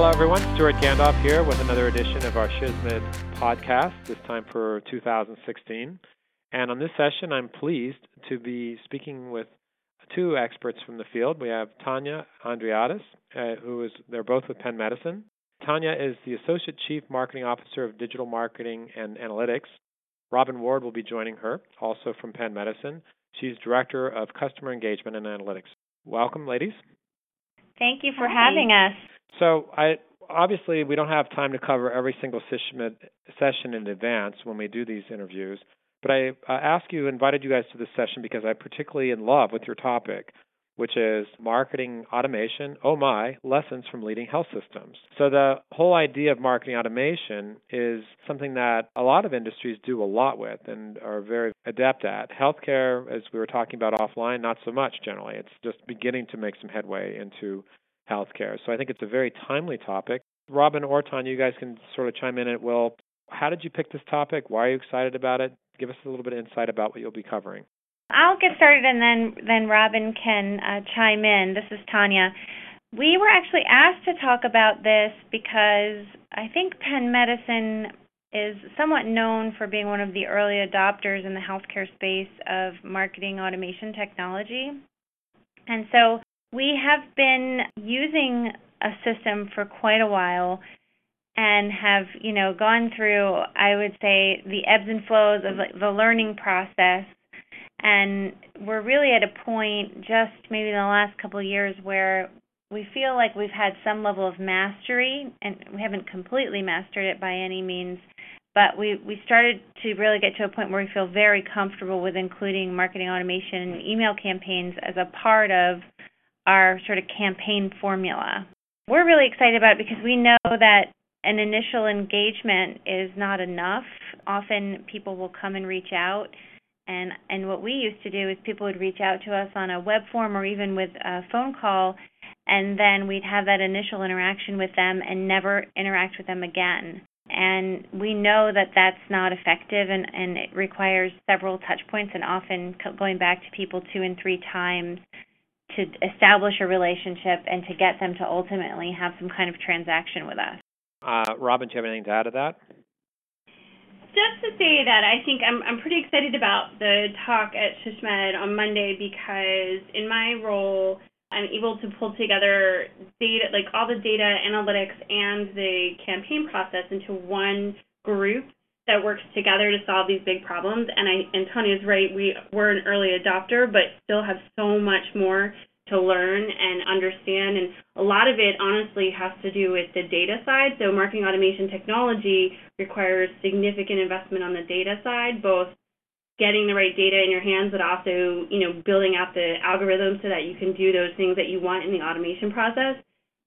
Hello, everyone. Stewart Gandolf here with another edition of our SHSMD podcast, this time for 2016. And on this session, I'm pleased to be speaking with two experts from the field. We have Tanya Andreadis, uh, who is, they're both with Penn Medicine. Tanya is the Associate Chief Marketing Officer of Digital Marketing and Analytics. Robin Ward will be joining her, also from Penn Medicine. She's Director of Customer Engagement and Analytics. Welcome, ladies. Thank you for Hi. having us. So, I obviously we don't have time to cover every single session in advance when we do these interviews. But I asked you, invited you guys to this session because I'm particularly in love with your topic which is marketing automation, oh my, lessons from leading health systems. So, the whole idea of marketing automation is something that a lot of industries do a lot with and are very adept at. Healthcare, as we were talking about offline, not so much generally. It's just beginning to make some headway into healthcare. So, I think it's a very timely topic. Robin or Tanya, you guys can sort of chime in at will. How did you pick this topic? Why are you excited about it? Give us a little bit of insight about what you'll be covering. I'll get started and then then Robin can uh, chime in. This is Tanya. We were actually asked to talk about this because I think Penn Medicine is somewhat known for being one of the early adopters in the healthcare space of marketing automation technology. And so we have been using a system for quite a while and have, you know, gone through I would say the ebbs and flows of the learning process. And we're really at a point just maybe in the last couple of years where we feel like we've had some level of mastery and we haven't completely mastered it by any means but we we started to really get to a point where we feel very comfortable with including marketing automation and email campaigns as a part of our sort of campaign formula. We're really excited about it because we know that an initial engagement is not enough. Often people will come and reach out and and what we used to do is people would reach out to us on a web form or even with a phone call and then we'd have that initial interaction with them and never interact with them again and we know that that's not effective and, and it requires several touch points and often going back to people two and three times to establish a relationship and to get them to ultimately have some kind of transaction with us. Uh, Robin, do you have anything to add to that? just to say that I think I'm I'm pretty excited about the talk at SHSMD on Monday because in my role I'm able to pull together data like all the data analytics and the campaign process into one group that works together to solve these big problems and I and Tanya's right we we're an early adopter but still have so much more to learn and understand. And a lot of it, honestly, has to do with the data side. So, marketing automation technology requires significant investment on the data side, both getting the right data in your hands, but also, you know, building out the algorithms so that you can do those things that you want in the automation process.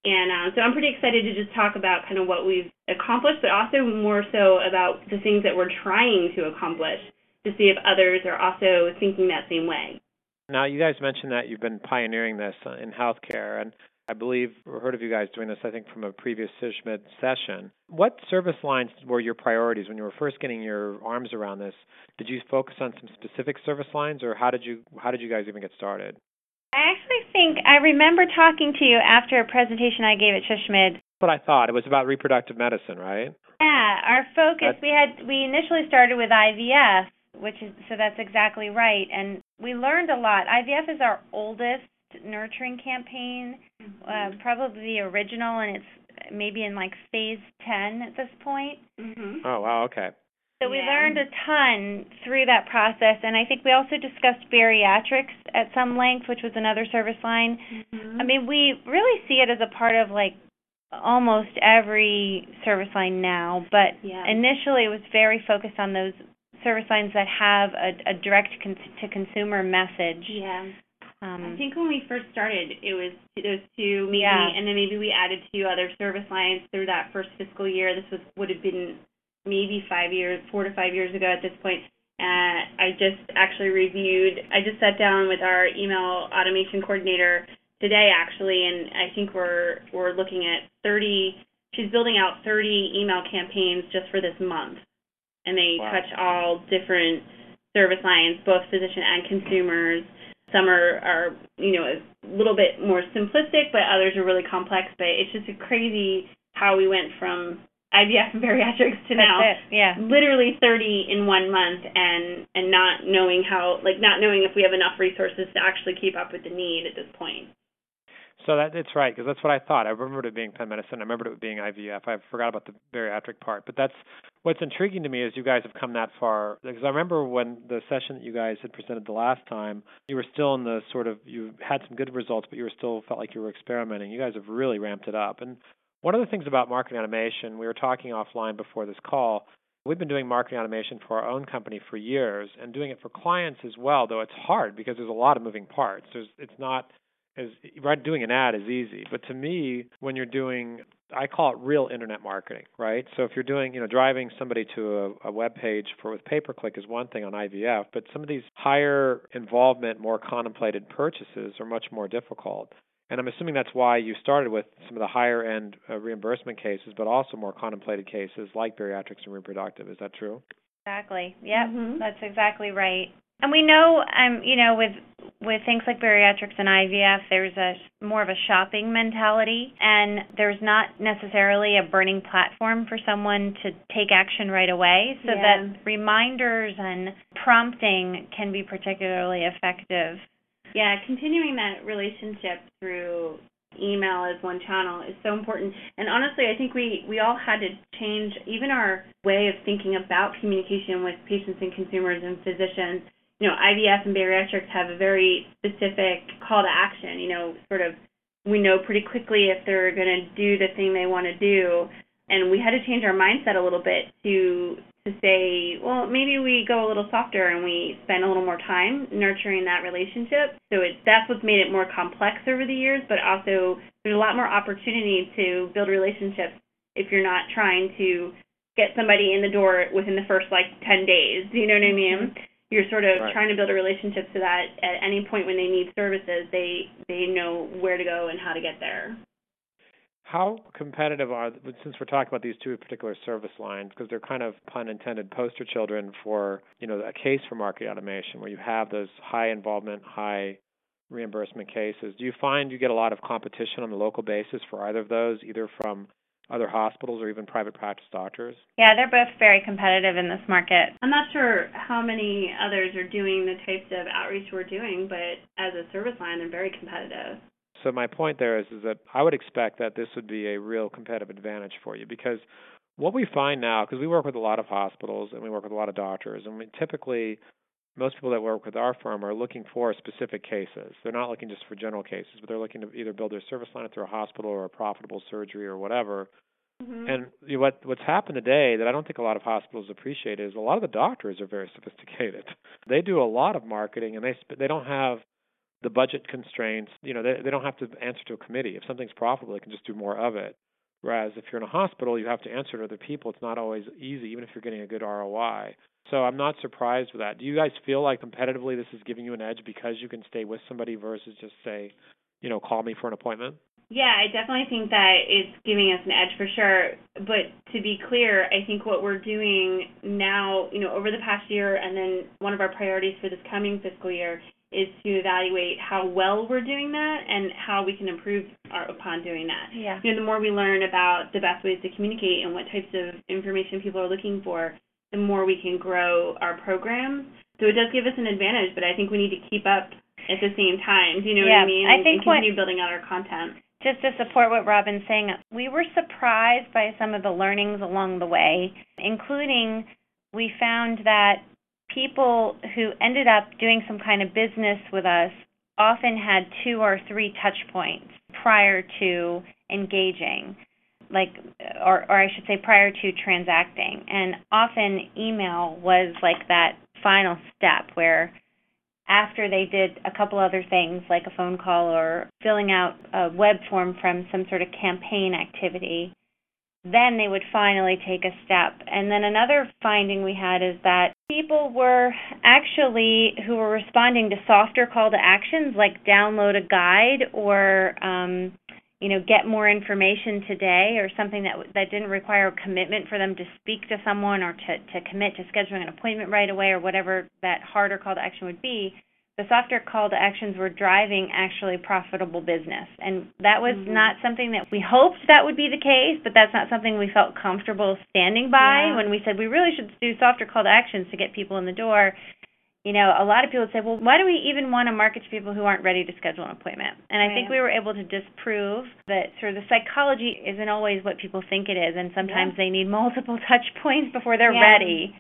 And um, so I'm pretty excited to just talk about kind of what we've accomplished, but also more so about the things that we're trying to accomplish to see if others are also thinking that same way. Now, you guys mentioned that you've been pioneering this in healthcare, and I believe or heard of you guys doing this, I think, from a previous session. What service lines were your priorities when you were first getting your arms around this? Did you focus on some specific service lines, or how did you how did you guys even get started? I actually think I remember talking to you after a presentation I gave at SHSMD. What I thought it was about reproductive medicine, right? Yeah, our focus. That's... We had we initially started with IVF, which is so that's exactly right. And we learned a lot. IVF is our oldest nurturing campaign, mm-hmm. uh, probably the original, and it's maybe in like phase 10 at this point. Mm-hmm. Oh, wow, okay. So we yeah. learned a ton through that process, and I think we also discussed bariatrics at some length, which was another service line. Mm-hmm. I mean, we really see it as a part of like almost every service line now, but yeah. initially it was very focused on those service lines that have a, a direct con- to consumer message. Yeah. Um, I think when we first started, it was those two, maybe, yeah. and then maybe we added two other service lines through that first fiscal year. This was would have been maybe five years, four to five years ago at this point. Uh, I just actually reviewed. I just sat down with our email automation coordinator today, actually, and I think we're we're looking at 30. She's building out 30 email campaigns just for this month and they wow. touch all different service lines, both physician and consumers. Some are, are, you know, a little bit more simplistic, but others are really complex. But it's just a crazy how we went from IVF and bariatrics to That's now it. Yeah. literally 30 in one month and and not knowing how like not knowing if we have enough resources to actually keep up with the need at this point. So that it's right because that's what I thought. I remembered it being Penn Medicine. I remembered it being IVF. I forgot about the bariatric part. But that's what's intriguing to me is you guys have come that far. Because I remember when the session that you guys had presented the last time, you were still in the sort of you had some good results, but you were still felt like you were experimenting. You guys have really ramped it up. And one of the things about marketing automation, we were talking offline before this call. We've been doing marketing automation for our own company for years and doing it for clients as well, though it's hard because there's a lot of moving parts. There's it's not is right doing an ad is easy but to me when you're doing i call it real internet marketing right so if you're doing you know driving somebody to a, a web page for with pay per click is one thing on ivf but some of these higher involvement more contemplated purchases are much more difficult and i'm assuming that's why you started with some of the higher end uh, reimbursement cases but also more contemplated cases like bariatrics and reproductive is that true Exactly. Yep. Mhm. That's exactly right. And we know, um, you know, with with things like bariatrics and IVF, there's a more of a shopping mentality, and there's not necessarily a burning platform for someone to take action right away. So Yeah. that reminders and prompting can be particularly effective. Yeah, continuing that relationship through email as one channel is so important. And honestly, I think we we all had to change even our way of thinking about communication with patients and consumers and physicians. You know, IVF and bariatrics have a very specific call to action. You know, sort of we know pretty quickly if they're going to do the thing they want to do, and we had to change our mindset a little bit to to say, well, maybe we go a little softer and we spend a little more time nurturing that relationship. So it, that's what's made it more complex over the years, but also there's a lot more opportunity to build relationships if you're not trying to get somebody in the door within the first like 10 days. You know what I mm-hmm. mean? You're sort of Right. trying to build a relationship so that at any point when they need services, they they know where to go and how to get there. How competitive are, since we're talking about these two particular service lines, because they're kind of pun intended poster children for, you know, a case for market automation where you have those high involvement, high reimbursement cases. Do you find you get a lot of competition on the local basis for either of those, either from other hospitals or even private practice doctors? Yeah, they're both very competitive in this market. I'm not sure how many others are doing the types of outreach we're doing, but as a service line, they're very competitive. So my point there is, is that I would expect that this would be a real competitive advantage for you because what we find now, because we work with a lot of hospitals and we work with a lot of doctors, and we typically most people that work with our firm are looking for specific cases. They're not looking just for general cases, but they're looking to either build their service line through a hospital or a profitable surgery or whatever. Mm-hmm. And you know, what what's happened today that I don't think a lot of hospitals appreciate is a lot of the doctors are very sophisticated. They do a lot of marketing and they they don't have the budget constraints. You know, they they don't have to answer to a committee. If something's profitable, they can just do more of it. Whereas if you're in a hospital, you have to answer to other people. It's not always easy, even if you're getting a good ROI. So I'm not surprised with that. Do you guys feel like competitively this is giving you an edge because you can stay with somebody versus just say, you know, call me for an appointment? Yeah, I definitely think that it's giving us an edge for sure. But to be clear, I think what we're doing now, you know, over the past year, and then one of our priorities for this coming fiscal year is to evaluate how well we're doing that and how we can improve our, upon doing that. Yeah. You know, the more we learn about the best ways to communicate and what types of information people are looking for, the more we can grow our programs. So it does give us an advantage, but I think we need to keep up at the same time. Do you know Yeah, what I mean? I think and what- continue building out our content. just to support what Robin's saying, we were surprised by some of the learnings along the way, including we found that people who ended up doing some kind of business with us often had two or three touch points prior to engaging like or or I should say prior to transacting and often email was like that final step where after they did a couple other things like a phone call or filling out a web form from some sort of campaign activity, then they would finally take a step. And then another finding we had is that people were actually who were responding to softer call to actions like download a guide or um, you know get more information today or something that that didn't require a commitment for them to speak to someone or to to commit to scheduling an appointment right away or whatever that harder call to action would be the softer call to actions were driving actually profitable business. And that was Mhm. not something that we hoped that would be the case, but that's not something we felt comfortable standing by Yeah. when we said we really should do softer call to actions to get people in the door. You know, a lot of people say, well, why do we even want to market to people who aren't ready to schedule an appointment? And I think we were able to disprove that sort of the psychology isn't always what people think it is, and sometimes Yeah. they need multiple touch points before they're Yeah. ready.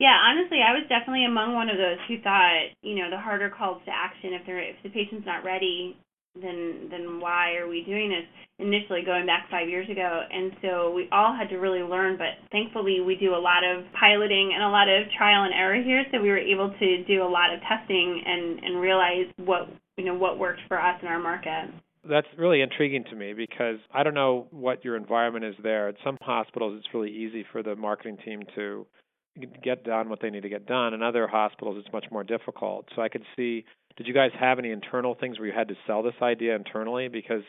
Yeah, honestly, I was definitely among one of those who thought, you know, the harder calls to action. If they're if the patient's not ready, then then why are we doing this? Initially, going back five years ago, and so we all had to really learn. But thankfully, we do a lot of piloting and a lot of trial and error here, so we were able to do a lot of testing and and realize what you know what worked for us in our market. That's really intriguing to me because I don't know what your environment is there. At some hospitals, it's really easy for the marketing team to get done what they need to get done. In other hospitals, it's much more difficult. So I could see. Did you guys have any internal things where you had to sell this idea internally? Because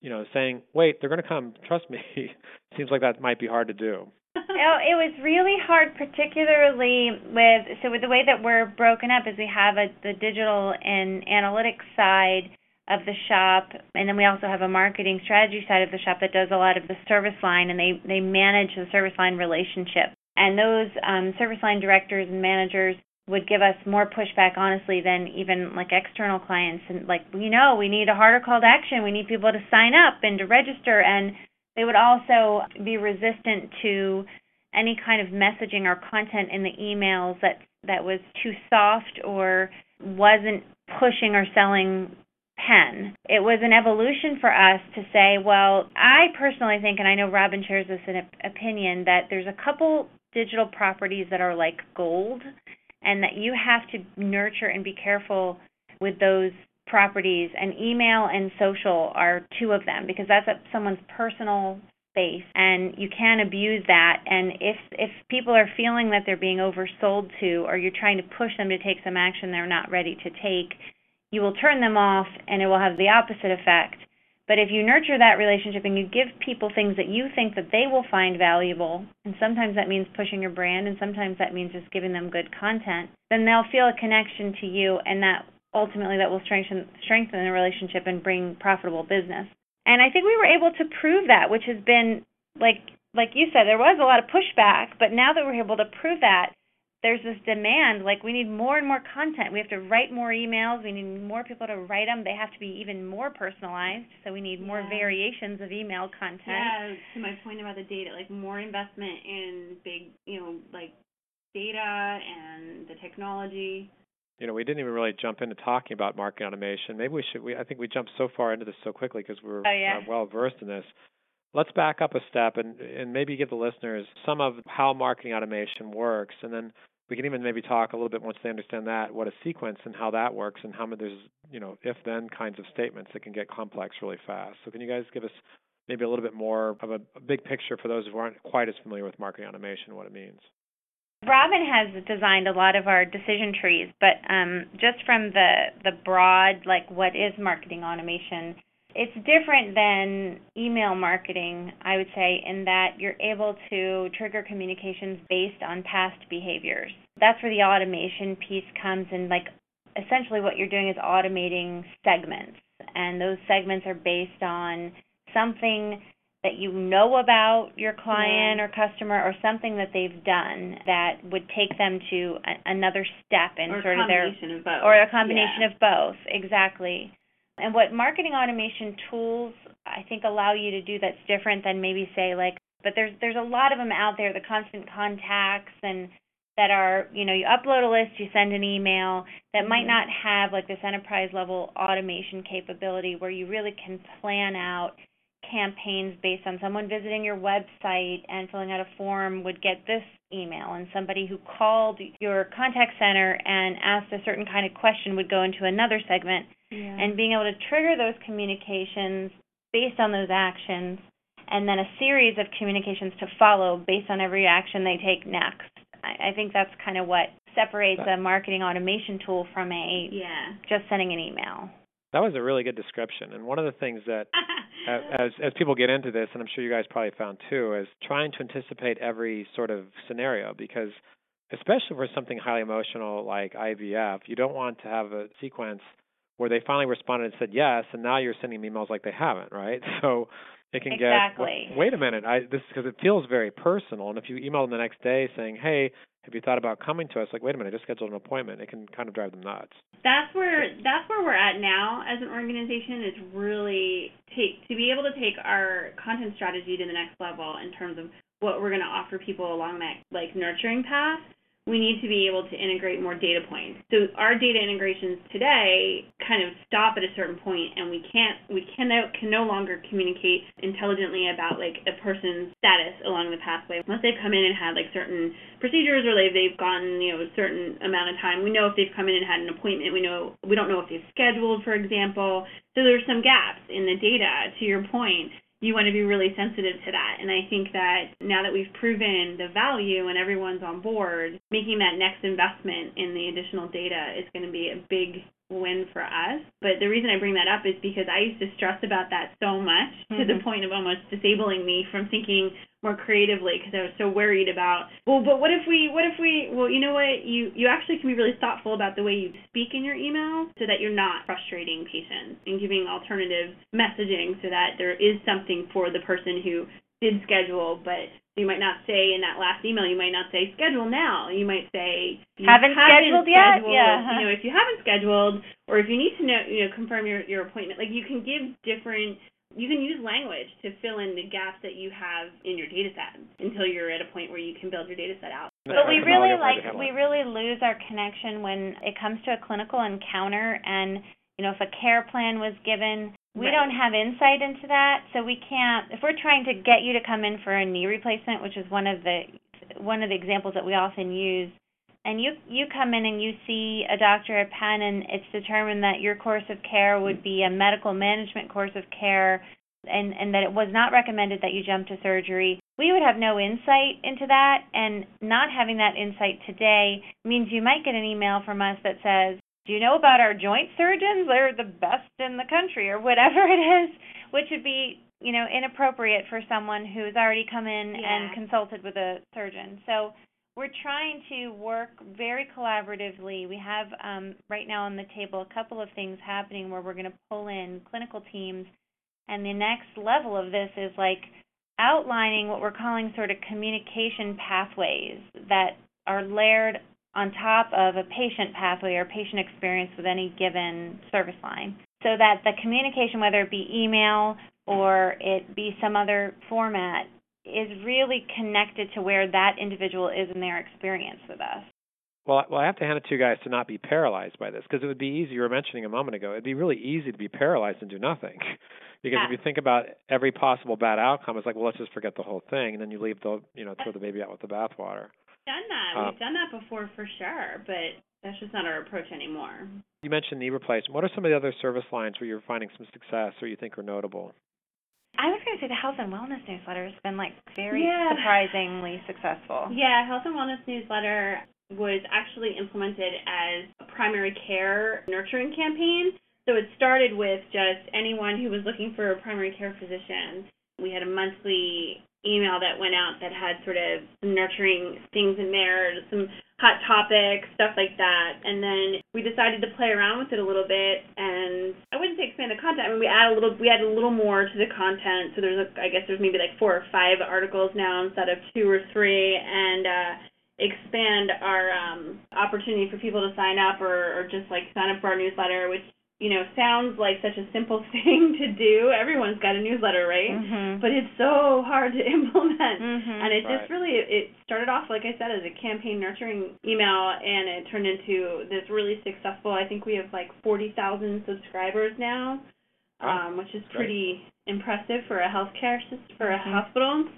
you know, saying, "Wait, they're going to come," trust me, seems like that might be hard to do. Oh, it was really hard, particularly with so with the way that we're broken up is we have a the digital and analytics side of the shop, and then we also have a marketing strategy side of the shop that does a lot of the service line, and they they manage the service line relationship. And those um, service line directors and managers would give us more pushback, honestly, than even like external clients. And like, you know, we need a harder call to action. We need people to sign up and to register and they would also be resistant to any kind of messaging or content in the emails that that was too soft or wasn't pushing or selling Penn. It was an evolution for us to say, well, I personally think, and I know Robin shares this in opinion, that there's a couple digital properties that are like gold, and that you have to nurture and be careful with those properties. And email and social are two of them because that's someone's personal space and you can't abuse that. And if if people are feeling that they're being oversold to or you're trying to push them to take some action they're not ready to take you will turn them off and it will have the opposite effect but if you nurture that relationship and you give people things that you think that they will find valuable and sometimes that means pushing your brand and sometimes that means just giving them good content then they'll feel a connection to you and that ultimately that will strengthen strengthen the relationship and bring profitable business. And I think we were able to prove that, which has been like like you said, there was a lot of pushback, but now that we're able to prove that, there's this demand like we need more and more content. We have to write more emails, we need more people to write them. They have to be even more personalized, so we need more Yeah. variations of email content. Yeah, to my point about the data, like more investment in big, you know, like data and the technology. you know, we didn't even really jump into talking about marketing automation. Maybe we should. We I think we jumped so far into this so quickly because we're Oh, yeah. uh, well versed in this. Let's back up a step and and maybe give the listeners some of how marketing automation works, and then we can even maybe talk a little bit once they understand that what a sequence and how that works, and how many there's you know if then kinds of statements that can get complex really fast. So can you guys give us maybe a little bit more of a, a big picture for those who aren't quite as familiar with marketing automation, what it means? Robin has designed a lot of our decision trees, but um, just from the the broad, like what is marketing automation, it's different than email marketing, I would say, in that you're able to trigger communications based on past behaviors. That's where the automation piece comes in. Like essentially, what you're doing is automating segments, and those segments are based on something that you know about your client Yeah. or customer or something that they've done that would take them to a, another step in or sort of their combination of both. or a combination Yeah. of both exactly and what marketing automation tools i think allow you to do that's different than maybe say like but there's there's a lot of them out there the constant contacts and that are you know you upload a list you send an email that might Mhm. not have like this enterprise level automation capability where you really can plan out campaigns based on someone visiting your website and filling out a form would get this email and somebody who called your contact center and asked a certain kind of question would go into another segment Yeah. and being able to trigger those communications based on those actions and then a series of communications to follow based on every action they take next. I, I think that's kind of what separates a marketing automation tool from a yeah. just sending an email. That was a really good description, and one of the things that as as people get into this, and I'm sure you guys probably found too, is trying to anticipate every sort of scenario because especially for something highly emotional like IVF, you don't want to have a sequence where they finally responded and said yes, and now you're sending emails like they haven't, right? So it can exactly. get wait a minute, I this because it feels very personal, and if you email them the next day saying, hey, have you thought about coming to us? Like, wait a minute, I just scheduled an appointment. It can kind of drive them nuts. That's where that's where we're at now as an organization. Is really take to be able to take our content strategy to the next level in terms of what we're going to offer people along that like nurturing path we need to be able to integrate more data points. So our data integrations today kind of stop at a certain point and we can't we can no, can no longer communicate intelligently about like a person's status along the pathway unless they've come in and had like certain procedures or they've they've gotten, you know, a certain amount of time. We know if they've come in and had an appointment, we know we don't know if they've scheduled, for example. So there's some gaps in the data to your point you want to be really sensitive to that. And I think that now that we've proven the value and everyone's on board, making that next investment in the additional data is going to be a big win for us. But the reason I bring that up is because I used to stress about that so much mm-hmm. to the mm-hmm. point of almost disabling me from thinking more creatively because I was so worried about well but what if we what if we well you know what? You you actually can be really thoughtful about the way you speak in your email so that you're not frustrating patients and giving alternative messaging so that there is something for the person who did schedule but you might not say in that last email you might not say schedule now. You might say you haven't, haven't scheduled, scheduled yet yeah. you know if you haven't scheduled or if you need to know you know confirm your your appointment like you can give different you can use language to fill in the gaps that you have in your data set until you're at a point where you can build your data set out. But we really like we really lose our connection when it comes to a clinical encounter and you know if a care plan was given we right. don't have insight into that so we can't if we're trying to get you to come in for a knee replacement which is one of the one of the examples that we often use and you you come in and you see a doctor at Penn and it's determined that your course of care would be a medical management course of care and and that it was not recommended that you jump to surgery. We would have no insight into that and not having that insight today means you might get an email from us that says do you know about our joint surgeons? They're the best in the country or whatever it is which would be you know inappropriate for someone who's already come in yeah. and consulted with a surgeon. So we're trying to work very collaboratively. We have um, right now on the table a couple of things happening where we're going to pull in clinical teams, and the next level of this is like outlining what we're calling sort of communication pathways that are layered on top of a patient pathway or patient experience with any given service line. So that the communication, whether it be email or it be some other format, is really connected to where that individual is in their experience with us. Well, well, I have to hand it to you guys to not be paralyzed by this because it would be easy. You were mentioning a moment ago, it'd be really easy to be paralyzed and do nothing. because yeah. if you think about every possible bad outcome, it's like, well, let's just forget the whole thing, and then you leave the, you know, throw the baby out with the bathwater. Done that. Uh, We've done that before for sure, but that's just not our approach anymore. You mentioned knee replacement. What are some of the other service lines where you're finding some success or you think are notable? I was going to say the health and wellness newsletter has been like very yeah. surprisingly successful. Yeah, health and wellness newsletter was actually implemented as a primary care nurturing campaign. So it started with just anyone who was looking for a primary care physician. We had a monthly email that went out that had sort of some nurturing things in there, some hot topics, stuff like that. And then we decided to play around with it a little bit, and I wouldn't say expand the content. I mean, we add a little, we add a little more to the content. So there's, a, I guess, there's maybe like four or five articles now instead of two or three, and uh, expand our um, opportunity for people to sign up or, or just like sign up for our newsletter, which you know, sounds like such a simple thing to do. Everyone's got a newsletter, right? Mm-hmm. But it's so hard to implement. Mm-hmm. And it right. just really it started off like I said as a campaign nurturing email and it turned into this really successful. I think we have like 40,000 subscribers now. Um, which is pretty Great. impressive for a healthcare system, for a mm-hmm. hospital.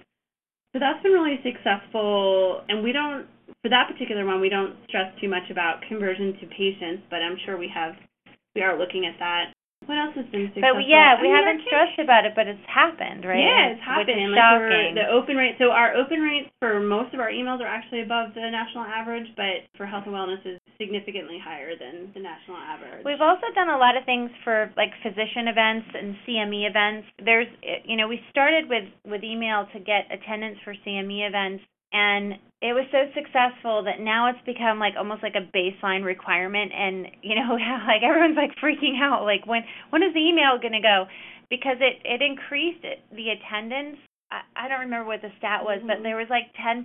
So that's been really successful and we don't for that particular one we don't stress too much about conversion to patients, but I'm sure we have we are looking at that. What else has been successful? But yeah, we I mean, haven't stressed about it, but it's happened, right? Yeah, it's happened. Which is like shocking. the open rate. So our open rates for most of our emails are actually above the national average, but for health and wellness is significantly higher than the national average. We've also done a lot of things for like physician events and CME events. There's, you know, we started with with email to get attendance for CME events and it was so successful that now it's become like almost like a baseline requirement. And you know like everyone's like freaking out like when when is the email going to go? Because it it increased it, the attendance. I, I don't remember what the stat was mm-hmm. but there was like 10%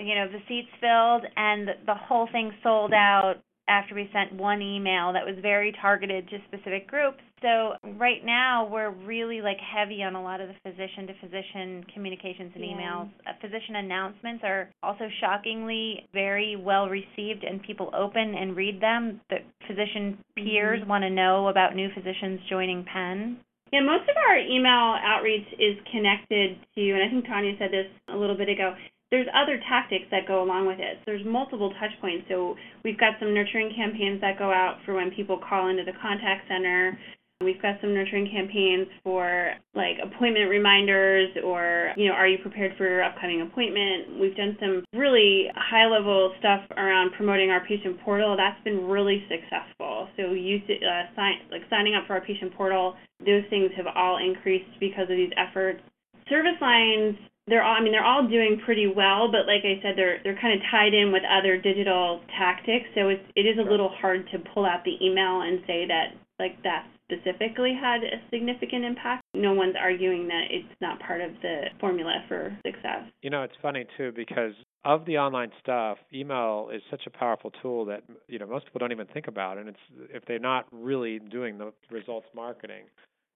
you know the seats filled and the, the whole thing sold out after we sent one email that was very targeted to specific groups. So right now we're really like heavy on a lot of the physician to physician communications and yeah. emails. Uh, physician announcements are also shockingly very well received and people open and read them. The physician peers mm-hmm. want to know about new physicians joining Penn. Yeah, most of our email outreach is connected to, and I think Tanya said this a little bit ago, there's other tactics that go along with it. There's multiple touch points. So we've got some nurturing campaigns that go out for when people call into the contact center. We've got some nurturing campaigns for like appointment reminders or, you know, are you prepared for your upcoming appointment? We've done some really high level stuff around promoting our patient portal. That's been really successful. So you uh, sign, like signing up for our patient portal, those things have all increased because of these efforts. Service lines they're all I mean they're all doing pretty well, but like I said, they're they're kind of tied in with other digital tactics. So it's it is a little hard to pull out the email and say that like that specifically had a significant impact. No one's arguing that it's not part of the formula for success. You know, it's funny too because of the online stuff, email is such a powerful tool that you know most people don't even think about, and it's if they're not really doing the results marketing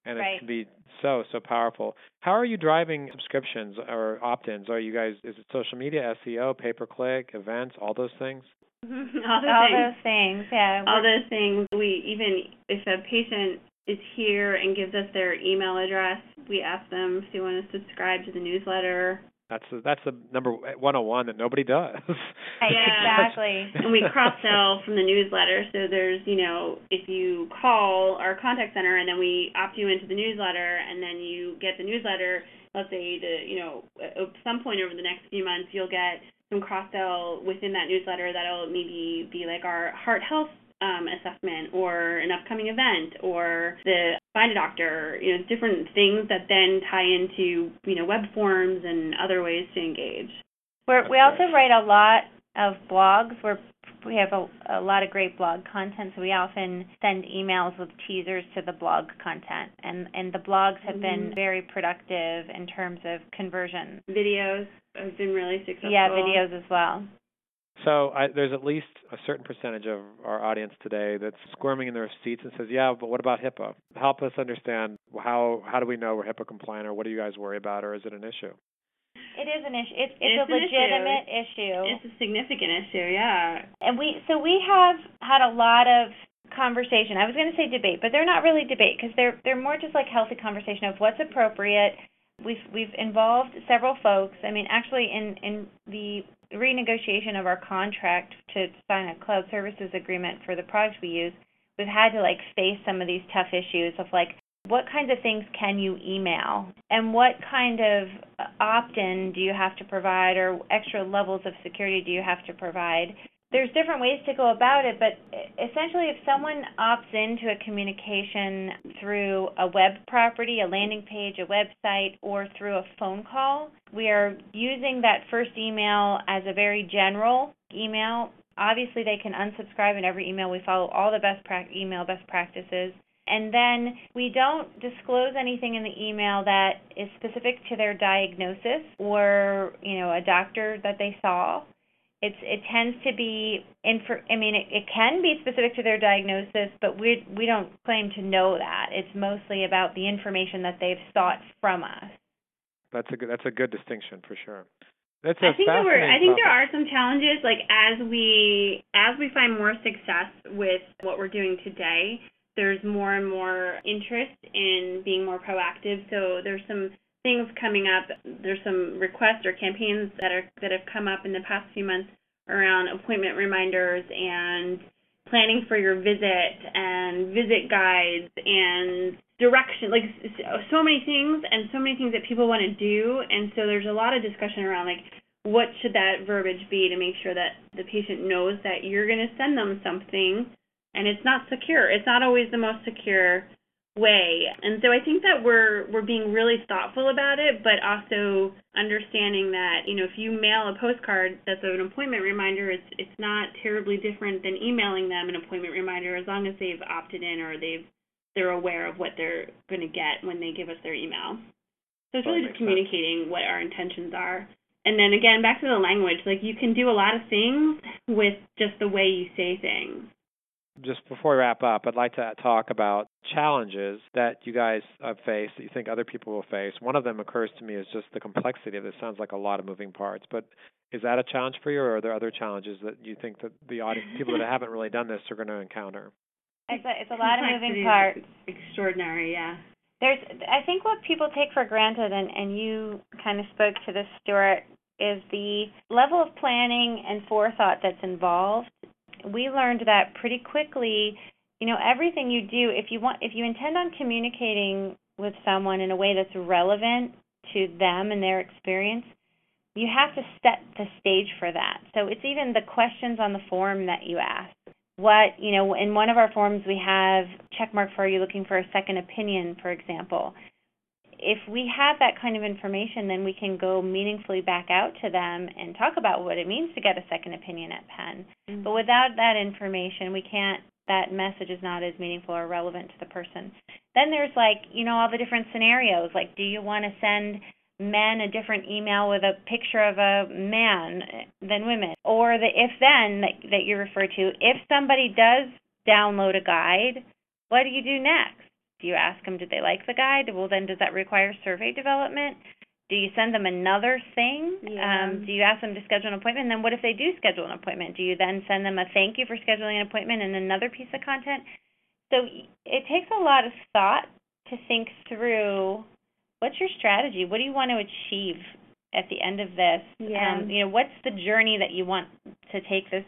and right. it can be so so powerful. How are you driving subscriptions or opt-ins? Are you guys is it social media, SEO, pay per click, events, all those things? all, those, all things. those things, yeah. All those things. We even if a patient is here and gives us their email address, we ask them if they want to subscribe to the newsletter. That's a, that's the number 101 that nobody does. yeah, exactly. and we cross sell from the newsletter. So there's, you know, if you call our contact center and then we opt you into the newsletter and then you get the newsletter, let's say the, you know, at some point over the next few months you'll get some cross sell within that newsletter that'll maybe be like our heart health um, assessment or an upcoming event or the find a doctor, you know, different things that then tie into, you know, web forms and other ways to engage. We're, we also write a lot of blogs. We're we have a, a lot of great blog content, so we often send emails with teasers to the blog content, and and the blogs have mm-hmm. been very productive in terms of conversion. Videos have been really successful. Yeah, videos as well. So I, there's at least a certain percentage of our audience today that's squirming in their seats and says, "Yeah, but what about HIPAA? Help us understand how how do we know we're HIPAA compliant, or what do you guys worry about, or is it an issue?" It is an issue. It's it's, it's a legitimate issue. issue. It's a significant issue, yeah. And we so we have had a lot of conversation. I was going to say debate, but they're not really debate because they're they're more just like healthy conversation of what's appropriate. We've we've involved several folks. I mean, actually, in in the renegotiation of our contract to sign a cloud services agreement for the products we use, we've had to like face some of these tough issues of like what kinds of things can you email? And what kind of uh, opt-in do you have to provide or extra levels of security do you have to provide there's different ways to go about it, but essentially, if someone opts into a communication through a web property, a landing page, a website, or through a phone call, we are using that first email as a very general email. Obviously, they can unsubscribe in every email. We follow all the best pra- email best practices. And then we don't disclose anything in the email that is specific to their diagnosis or, you know, a doctor that they saw it's it tends to be infor- I mean it, it can be specific to their diagnosis, but we we don't claim to know that. It's mostly about the information that they've sought from us. That's a good that's a good distinction for sure. That's a I think there were I think there are some challenges like as we as we find more success with what we're doing today, there's more and more interest in being more proactive. So there's some things coming up. There's some requests or campaigns that are that have come up in the past few months around appointment reminders and planning for your visit and visit guides and direction like so many things and so many things that people want to do and so there's a lot of discussion around like what should that verbiage be to make sure that the patient knows that you're going to send them something and it's not secure it's not always the most secure way. And so I think that we're we're being really thoughtful about it, but also understanding that, you know, if you mail a postcard that's an appointment reminder, it's it's not terribly different than emailing them an appointment reminder as long as they've opted in or they've they're aware of what they're going to get when they give us their email. So it's really just communicating sense. what our intentions are. And then again, back to the language, like you can do a lot of things with just the way you say things just before we wrap up, I'd like to talk about challenges that you guys have faced that you think other people will face. One of them occurs to me is just the complexity of this. Sounds like a lot of moving parts, but is that a challenge for you, or are there other challenges that you think that the audience, people that haven't really done this, are going to encounter? It's a, it's a lot of moving parts. Extraordinary, yeah. There's, I think, what people take for granted, and and you kind of spoke to this, Stewart, is the level of planning and forethought that's involved we learned that pretty quickly you know everything you do if you want if you intend on communicating with someone in a way that's relevant to them and their experience you have to set the stage for that. So it's even the questions on the form that you ask. What you know in one of our forms we have check mark for are you looking for a second opinion for example if we have that kind of information, then we can go meaningfully back out to them and talk about what it means to get a second opinion at Penn. Mm-hmm. But without that information, we can't, that message is not as meaningful or relevant to the person. Then there's like, you know, all the different scenarios. Like, do you want to send men a different email with a picture of a man than women? Or the if then that, that you refer to, if somebody does download a guide, what do you do next? Do you ask them, did they like the guide? Well, then does that require survey development? Do you send them another thing? Yeah. Um, do you ask them to schedule an appointment? And then what if they do schedule an appointment? Do you then send them a thank you for scheduling an appointment and another piece of content? So it takes a lot of thought to think through what's your strategy? What do you want to achieve at the end of this? Yeah. Um, you know, what's the journey that you want to take this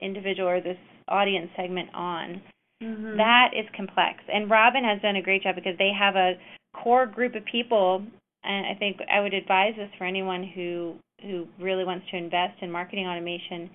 individual or this audience segment on? Mm-hmm. That is complex. And Robin has done a great job because they have a core group of people and I think I would advise this for anyone who who really wants to invest in marketing automation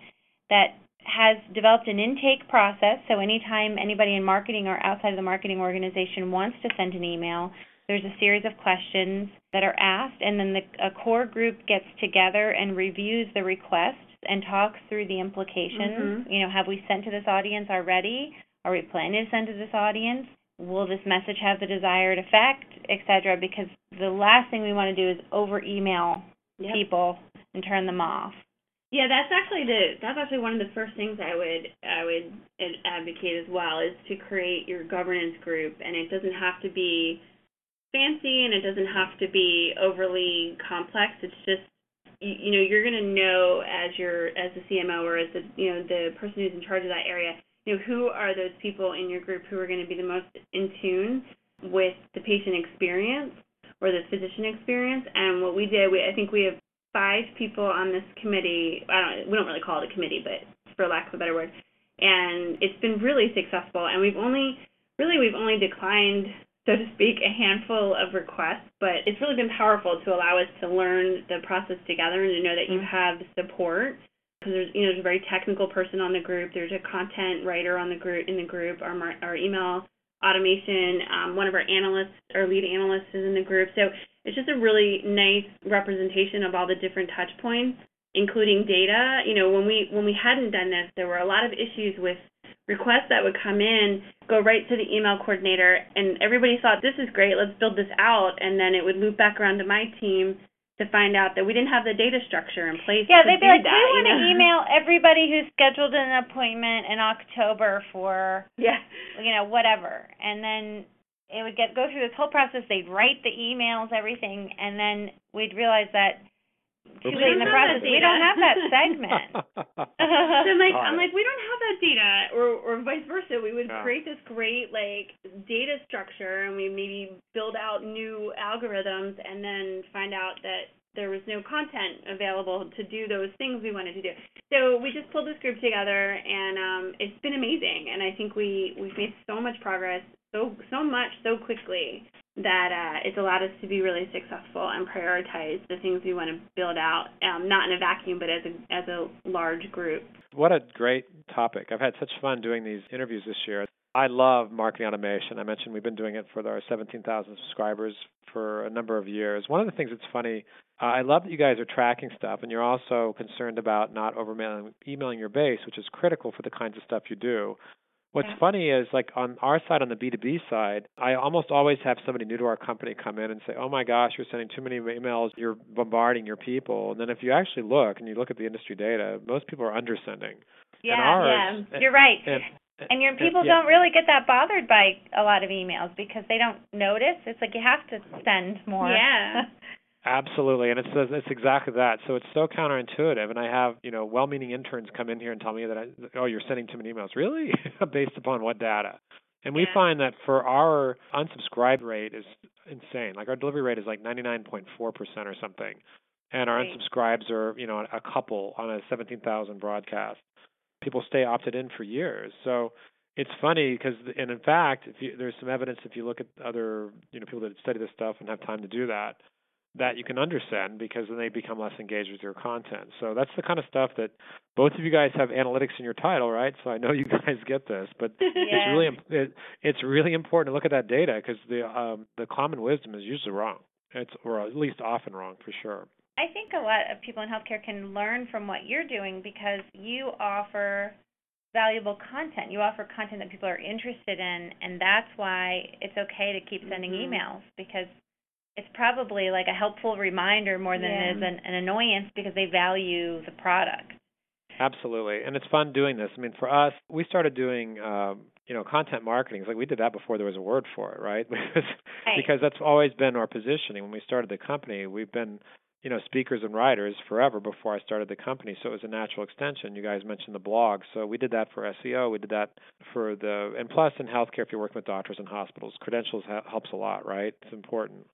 that has developed an intake process. So anytime anybody in marketing or outside of the marketing organization wants to send an email, there's a series of questions that are asked, and then the, a core group gets together and reviews the requests and talks through the implications. Mm-hmm. You know, have we sent to this audience already? Are we planning to send to this audience? Will this message have the desired effect, etc.? Because the last thing we want to do is over email yep. people and turn them off. Yeah, that's actually the that's actually one of the first things I would I would advocate as well is to create your governance group, and it doesn't have to be fancy and it doesn't have to be overly complex. It's just you, you know you're going to know as your as the CMO or as the you know the person who's in charge of that area you know, who are those people in your group who are going to be the most in tune with the patient experience or the physician experience? And what we did, we I think we have five people on this committee. I don't we don't really call it a committee, but for lack of a better word, and it's been really successful. And we've only really we've only declined so to speak, a handful of requests, but it's really been powerful to allow us to learn the process together and to know that you mm-hmm. have support because there's you know there's a very technical person on the group. There's a content writer on the group in the group. Our our email automation. Um, one of our analysts, our lead analyst, is in the group. So it's just a really nice representation of all the different touch points, including data. You know, when we when we hadn't done this, there were a lot of issues with requests that would come in, go right to the email coordinator, and everybody thought this is great. Let's build this out, and then it would loop back around to my team to find out that we didn't have the data structure in place. Yeah, they'd be like, that, we want to you know? email everybody who's scheduled an appointment in October for, yeah, you know, whatever, and then it would get go through this whole process. They'd write the emails, everything, and then we'd realize that too late in the process. We don't have that segment. so I'm like, I'm like, we don't have that data, or or vice versa. We would yeah. create this great like data structure, and we maybe build out new algorithms, and then find out that there was no content available to do those things we wanted to do. So we just pulled this group together, and um, it's been amazing. And I think we we've made so much progress, so so much so quickly that uh, it's allowed us to be really successful and prioritize the things we want to build out, um, not in a vacuum, but as a as a large group. What a great topic! I've had such fun doing these interviews this year. I love marketing automation. I mentioned we've been doing it for our 17,000 subscribers for a number of years. One of the things that's funny, uh, I love that you guys are tracking stuff, and you're also concerned about not over emailing your base, which is critical for the kinds of stuff you do. What's Yeah. funny is like on our side, on the B2B side, I almost always have somebody new to our company come in and say, "Oh my gosh, you're sending too many emails. You're bombarding your people." And then if you actually look and you look at the industry data, most people are undersending. Yeah, ours- yeah, you're right. And, And your people yeah. don't really get that bothered by a lot of emails because they don't notice. It's like you have to send more. Yeah. Absolutely, and it's it's exactly that. So it's so counterintuitive, and I have you know well-meaning interns come in here and tell me that I, oh you're sending too many emails. Really, based upon what data? And we Yeah. find that for our unsubscribe rate is insane. Like our delivery rate is like 99.4% or something, and our Right. unsubscribes are you know a couple on a 17,000 broadcast. People stay opted in for years. So it's funny because and in fact, if you, there's some evidence if you look at other you know people that study this stuff and have time to do that that you can undersend because then they become less engaged with your content. So that's the kind of stuff that both of you guys have analytics in your title, right? So I know you guys get this, but it's really it, it's really important to look at that data because the um, the common wisdom is usually wrong. It's or at least often wrong for sure. I think a lot of people in healthcare can learn from what you're doing because you offer valuable content. You offer content that people are interested in, and that's why it's okay to keep sending Mhm. emails because it's probably like a helpful reminder more than it is an, an annoyance because they value the product. Absolutely, and it's fun doing this. I mean, for us, we started doing um, you know content marketing. It's like we did that before there was a word for it, right? because Right. because that's always been our positioning. When we started the company, we've been you know speakers and writers forever before I started the company, so it was a natural extension. You guys mentioned the blog, so we did that for SEO. We did that for the and plus in healthcare, if you're working with doctors and hospitals, credentials ha- helps a lot, right? It's important.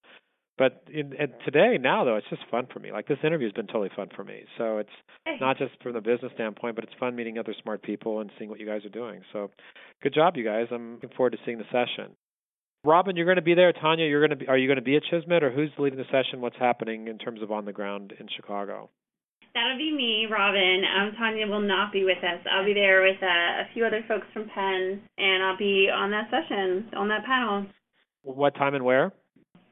But in, and today, now though, it's just fun for me. Like this interview has been totally fun for me. So it's not just from the business standpoint, but it's fun meeting other smart people and seeing what you guys are doing. So, good job, you guys. I'm looking forward to seeing the session. Robin, you're going to be there. Tanya, you're going to be. Are you going to be at SHSMD, or who's leading the session? What's happening in terms of on the ground in Chicago? That'll be me, Robin. Um, Tanya will not be with us. I'll be there with uh, a few other folks from Penn, and I'll be on that session, on that panel. What time and where?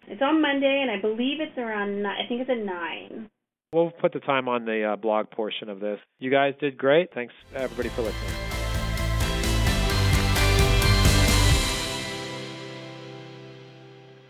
It's on Monday, and I believe it's around. I think it's at nine. We'll put the time on the uh, blog portion of this. You guys did great. Thanks everybody for listening.